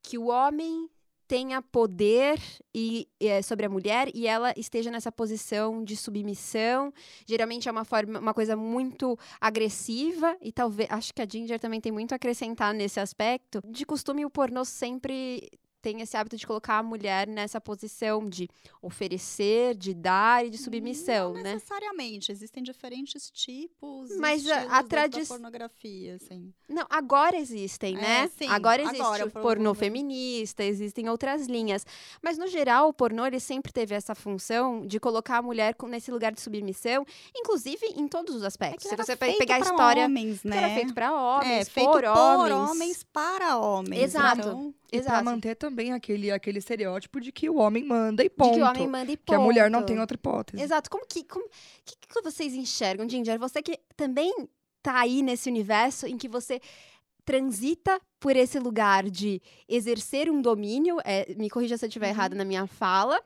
que o homem tenha poder e, eh, sobre a mulher e ela esteja nessa posição de submissão. Geralmente é uma forma, uma coisa muito agressiva e talvez acho que a Ginger também tem muito a acrescentar nesse aspecto. De costume o pornô sempre tem esse hábito de colocar a mulher nessa posição de oferecer, de dar e de submissão, Não né? necessariamente, existem diferentes tipos Mas a- a tradi- da pornografia, assim. Não, agora existem, É, né? sim, agora existe agora, o pornô feminista, existem outras linhas. Mas, no geral, o pornô ele sempre teve essa função de colocar a mulher nesse lugar de submissão, inclusive em todos os É aspectos. que Se era você pegar a história, homens, que né? era feito para homens, é, feito por, homens. homens para homens. Exato. Então, E pra Exato. manter também aquele, aquele estereótipo de que o homem manda e ponto. De que o homem manda e Que a mulher não ponto. tem outra hipótese. Exato. Como que, como, que, que vocês enxergam, Ginger? Você que também tá aí nesse universo em que você transita por esse lugar de exercer um domínio, é, me corrija se eu estiver Uhum. errada na minha fala,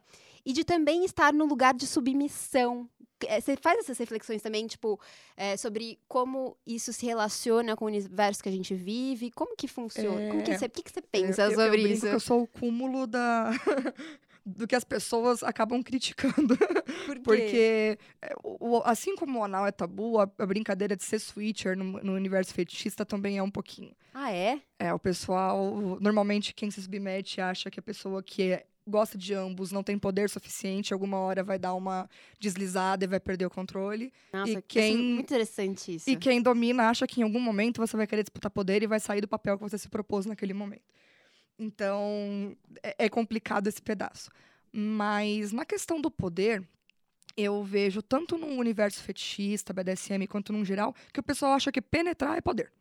e de também estar no lugar de submissão. É, Você faz essas reflexões também, tipo, é, sobre como isso se relaciona com o universo que a gente vive, como que funciona, como que É, você, o que, que você pensa eu, sobre eu isso? que eu sou o cúmulo da... do que as pessoas acabam criticando. Por quê? Porque, é, o- o- assim como o anal é tabu, a, a brincadeira de ser switcher no, no universo fetichista também é um pouquinho. Ah, é? É, o pessoal, normalmente quem se submete acha que a pessoa que é- gosta de ambos não tem poder suficiente, alguma hora vai dar uma deslizada e vai perder o controle. Nossa, E que- quem- muito interessante isso. E quem domina acha que em algum momento você vai querer disputar poder e vai sair do papel que você se propôs naquele momento. Então, é, é complicado esse pedaço. Mas na questão do poder, eu vejo tanto no universo fetichista, BDSM, quanto num geral, que o pessoal acha que penetrar é poder.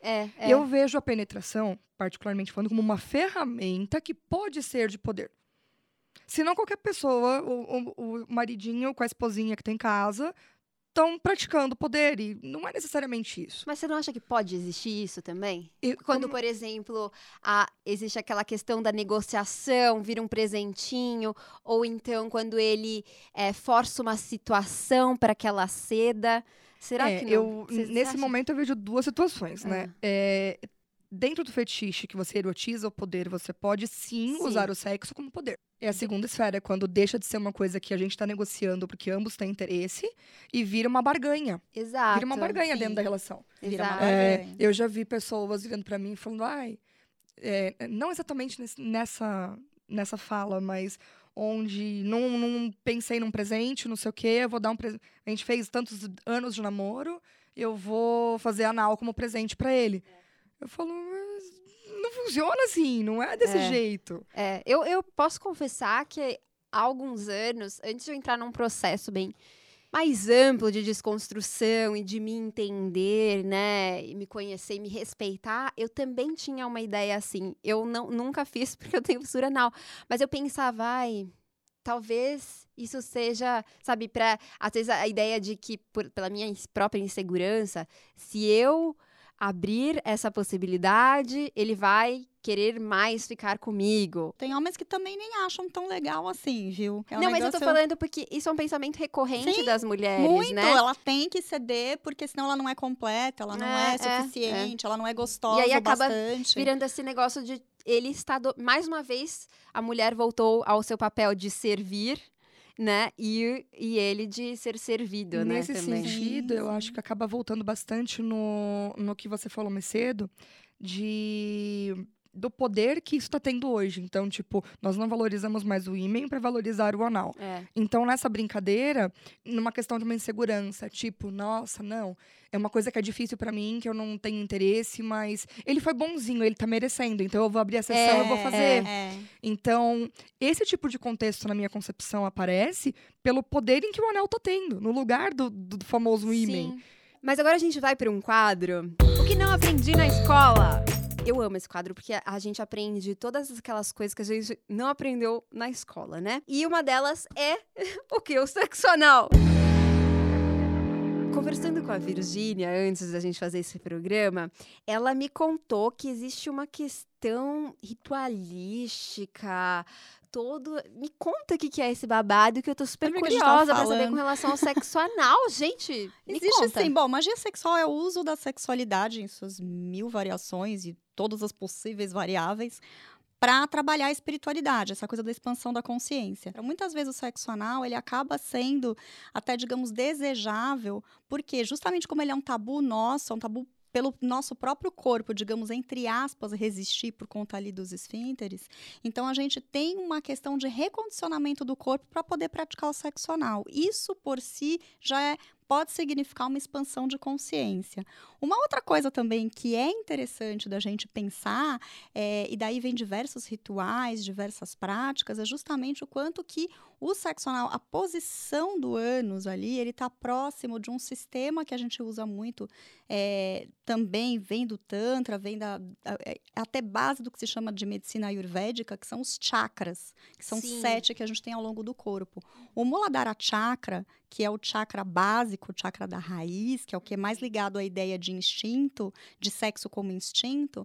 É, é. Eu vejo a penetração, particularmente falando, como uma ferramenta que pode ser de poder. Se não qualquer pessoa, o, o- o maridinho com a esposinha que tem em casa, estão praticando poder. E não é necessariamente isso. Mas você não acha que pode existir isso também? E Quando, como- por exemplo, a- existe aquela questão da negociação, vira um presentinho, ou então quando ele é, força uma situação para que ela ceda. Será É, que não? eu, nesse acha? momento eu vejo duas situações, né? Ah. É, dentro do fetiche que você erotiza o poder, você pode sim, Sim. usar o sexo como poder. É a segunda esfera, é quando deixa de ser uma coisa que a gente tá negociando porque ambos têm interesse e vira uma barganha. Exato. vira uma barganha sim. dentro da relação. Exato. É, eu já vi pessoas virando pra mim e falando, ai, é, não exatamente nesse- nessa, nessa fala, mas onde não, não pensei num presente, não sei o quê, eu vou dar um presente. A gente fez tantos anos de namoro, eu vou fazer anal como presente pra ele. Eu falo, mas não funciona assim, não é desse É. jeito. É, eu, eu posso confessar que há alguns anos, antes de eu entrar num processo bem mais amplo de desconstrução e de me entender, né, e me conhecer me respeitar, eu também tinha uma ideia assim. Eu não, nunca fiz porque eu tenho fissura anal, mas eu pensava, ai, talvez isso seja, sabe, para às vezes a ideia de que por- pela minha própria insegurança, se eu abrir essa possibilidade, ele vai querer mais ficar comigo. Tem homens que também nem acham tão legal assim, viu? É um não, mas eu tô negócio- falando porque isso é um pensamento recorrente Sim, das mulheres, Muito, né? ela tem que ceder, porque senão ela não é completa, ela não É, é, é, suficiente, ela não é gostosa E aí acaba bastante. Virando esse negócio de ele está do- mais uma vez a mulher voltou ao seu papel de servir, né? E, e ele de ser servido, né? Nesse sentido, eu acho que acaba voltando bastante no, no que você falou mais cedo, de do poder que isso está tendo hoje. Então, tipo, nós não valorizamos mais o ímã para valorizar o anal. É. Então, nessa brincadeira, numa questão de uma insegurança, tipo, nossa, não, é uma coisa que é difícil pra mim, que eu não tenho interesse, mas ele foi bonzinho, ele tá merecendo, então eu vou abrir a sessão, eu vou fazer. É. Então, esse tipo de contexto, na minha concepção, aparece pelo poder em que o anel tá tendo, no lugar do, do famoso. Sim. Mas agora a gente vai para um quadro. O que não aprendi na escola? Eu amo esse quadro porque a gente aprende todas aquelas coisas que a gente não aprendeu na escola, né? E uma delas é o que? O sexo anal. Conversando com a Virgínia antes da gente fazer esse programa, ela me contou que existe uma questão ritualística, todo. Me conta o que que é esse babado que eu tô super a gente tava curiosa pra saber com relação ao sexo anal, gente. Me Existe conta. sim. Bom, magia sexual é o uso da sexualidade em suas mil variações e todas as possíveis variáveis para trabalhar a espiritualidade, essa coisa da expansão da consciência. Muitas vezes o sexo anal, ele acaba sendo até, digamos, desejável, porque justamente como ele é um tabu nosso, é um tabu pelo nosso próprio corpo, digamos, entre aspas, resistir por conta ali dos esfínteres. Então a gente tem uma questão de recondicionamento do corpo para poder praticar o sexo anal. Isso por si já é pode significar uma expansão de consciência. Uma outra coisa também que é interessante da gente pensar, é, e daí vem diversos rituais, diversas práticas, é justamente o quanto que o sexo anal, a posição do ânus ali, ele está próximo de um sistema que a gente usa muito, é, também vem do Tantra, vem da, é, até base do que se chama de medicina ayurvédica, que são os chakras, que são Sim. sete que a gente tem ao longo do corpo. O Muladhara Chakra, que é o chakra básico, o chakra da raiz, que é o que é mais ligado à ideia de instinto, de sexo como instinto,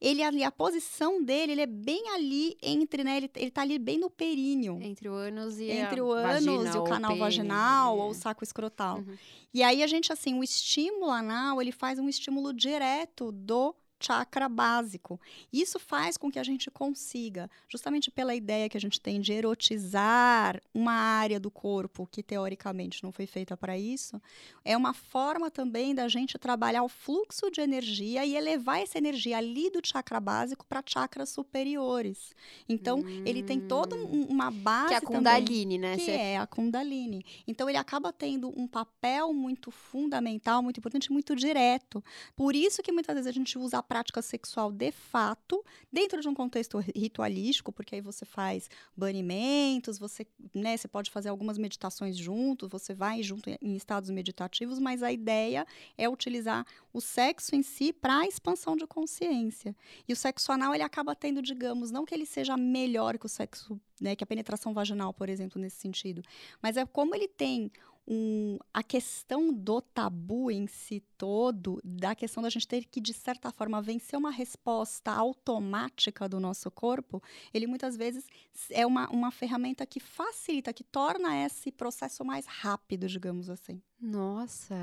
ele ali, a posição dele, ele é bem ali entre, né, ele, ele tá ali bem no períneo. Entre o ânus e Entre a o ânus e o canal pênis, vaginal é. ou o saco escrotal. Uhum. E aí a gente, assim, o estímulo anal, ele faz um estímulo direto do chakra básico. Isso faz com que a gente consiga, justamente pela ideia que a gente tem de erotizar uma área do corpo que teoricamente não foi feita para isso, é uma forma também da gente trabalhar o fluxo de energia e elevar essa energia ali do chakra básico para chakras superiores. Então, ele tem toda um- uma base Que é a também Kundalini, né? que Cê- é a Kundalini. Então ele acaba tendo um papel muito fundamental, muito importante, muito direto. Por isso que muitas vezes a gente usa a prática sexual de fato dentro de um contexto ri- ritualístico, porque aí você faz banimentos, você, né, você pode fazer algumas meditações junto, você vai junto em- em estados meditativos, mas a ideia é utilizar o sexo em si para a expansão de consciência. E o sexo anal ele acaba tendo, digamos, não que ele seja melhor que o sexo, né, que a penetração vaginal, por exemplo, nesse sentido, mas é como ele tem um, a questão do tabu em si todo, da questão da gente ter que, de certa forma, vencer uma resposta automática do nosso corpo, ele muitas vezes é uma, uma ferramenta que facilita, que torna esse processo mais rápido, digamos assim. Nossa,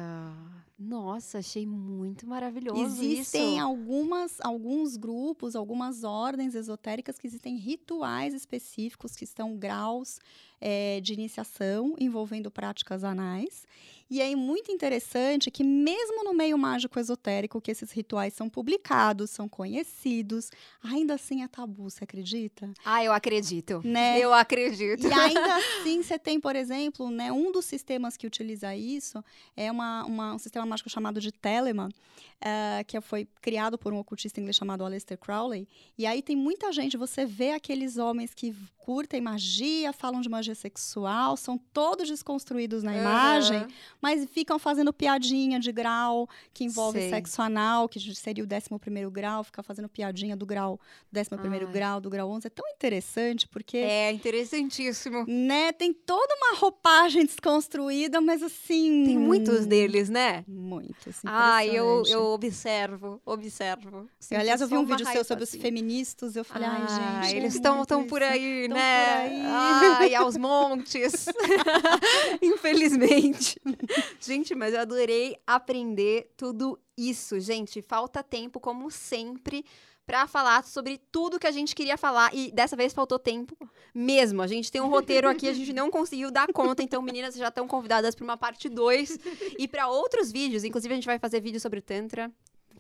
nossa, achei muito maravilhoso Existem isso. algumas, alguns grupos, algumas ordens esotéricas que existem rituais específicos, que estão graus eh, de iniciação envolvendo práticas anais. E é muito interessante que, mesmo no meio mágico esotérico, que esses rituais são publicados, são conhecidos, ainda assim é tabu, você acredita? Ah, eu acredito. Né? Eu acredito. E ainda assim, você tem, por exemplo, né, um dos sistemas que utiliza isso é uma, uma- um sistema mágico chamado de Telemann, eh, que foi criado por um ocultista inglês chamado Aleister Crowley. E aí tem muita gente, você vê aqueles homens que curtem magia, falam de magia sexual, são todos desconstruídos na imagem, Aham. Mas ficam fazendo piadinha de grau que envolve Sei. sexo anal, que seria o 11 grau, fica fazendo piadinha do grau 11 Ai. grau, do grau 11. É tão interessante porque É interessantíssimo. né, tem toda uma roupagem desconstruída, mas assim. Tem muitos deles, né? Muitos. Ah, eu, eu observo, observo. Eu, aliás, eu vi um vídeo seu sobre os assim. feministas. Eu falei, ai, Ah, gente. eles estão tão por aí, né? por aí. Ai, aos montes. Infelizmente. gente, mas eu adorei aprender tudo isso. Gente, falta tempo, como sempre, pra falar sobre tudo que a gente queria falar. E dessa vez faltou tempo mesmo. A gente tem um roteiro aqui, a gente não conseguiu dar conta. Então, meninas, já estão convidadas para uma parte 2 e para outros vídeos. Inclusive, a gente vai fazer vídeo sobre o Tantra.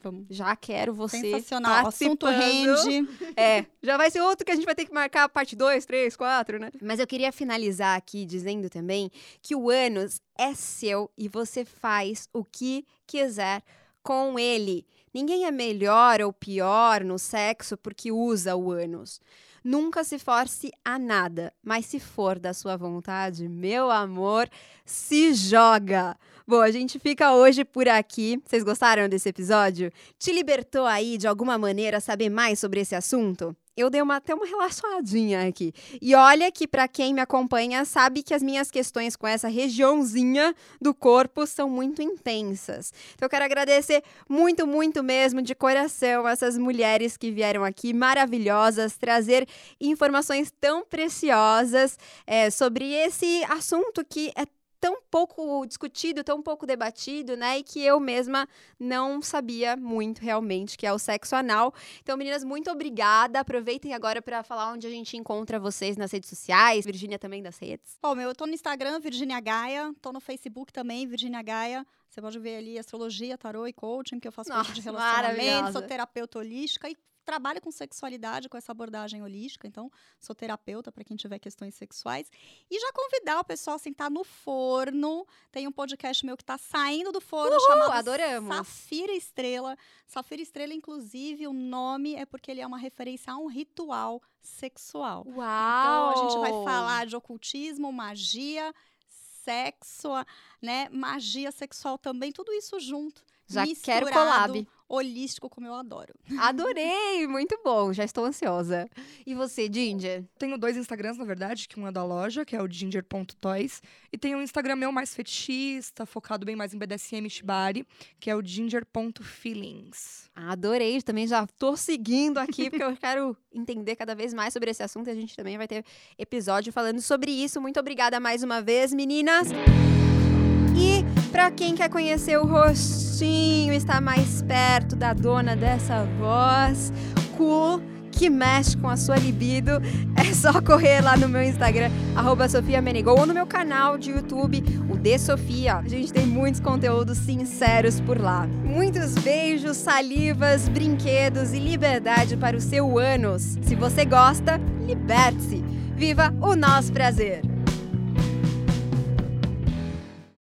Vamos. Já quero você Sensacional. O assunto rende. É, já vai ser outro que a gente vai ter que marcar parte 2, 3, 4, né? Mas eu queria finalizar aqui dizendo também que o ânus é seu e você faz o que quiser com ele. Ninguém é melhor ou pior no sexo porque usa o ânus. Nunca se force a nada, mas se for da sua vontade, meu amor, se joga. Bom, a gente fica hoje por aqui. Vocês gostaram desse episódio? Te libertou aí de alguma maneira saber mais sobre esse assunto? Eu dei uma, até uma relaxadinha aqui. E olha que para quem me acompanha sabe que as minhas questões com essa regiãozinha do corpo são muito intensas. Então eu quero agradecer muito, muito mesmo de coração essas mulheres que vieram aqui maravilhosas trazer informações tão preciosas é, sobre esse assunto que é tão pouco discutido, tão pouco debatido, né? E que eu mesma não sabia muito realmente, que é o sexo anal. Então, meninas, muito obrigada. Aproveitem agora para falar onde a gente encontra vocês nas redes sociais. Virgínia também das redes. Bom, meu, eu tô no Instagram, Virginia Gaia. Tô no Facebook também, Virginia Gaia. Você pode ver ali astrologia, tarô e coaching, que eu faço coaching de relacionamento, sou terapeuta holística e trabalho com sexualidade, com essa abordagem holística. Então, sou terapeuta para quem tiver questões sexuais. E já convidar o pessoal a sentar no forno. Tem um podcast meu que tá saindo do forno chamado adoramos. Safira Estrela. Safira Estrela, inclusive, o nome é porque ele é uma referência a um ritual sexual. Uau! Então, a gente vai falar de ocultismo, magia, sexo, né? Magia sexual também, tudo isso junto. Já quero collab. Holístico, como eu adoro. Adorei! Muito bom, já estou ansiosa. E você, Ginger? Tenho dois Instagrams, na verdade, que um é da loja, que é o ginger.toys, e tem um Instagram meu mais fetichista, focado bem mais em BDSM e Shibari, que é o ginger.feelings. Adorei, também já tô seguindo aqui, porque eu quero entender cada vez mais sobre esse assunto e a gente também vai ter episódio falando sobre isso. Muito obrigada mais uma vez, meninas! Pra quem quer conhecer o rostinho, estar mais perto da dona dessa voz cool que mexe com a sua libido, é só correr lá no meu Instagram, arroba Sofia Menegol, ou no meu canal de YouTube, o De Sofia. A gente tem muitos conteúdos sinceros por lá. Muitos beijos, salivas, brinquedos e liberdade para o seu ânus. Se você gosta, liberte-se. Viva o nosso prazer!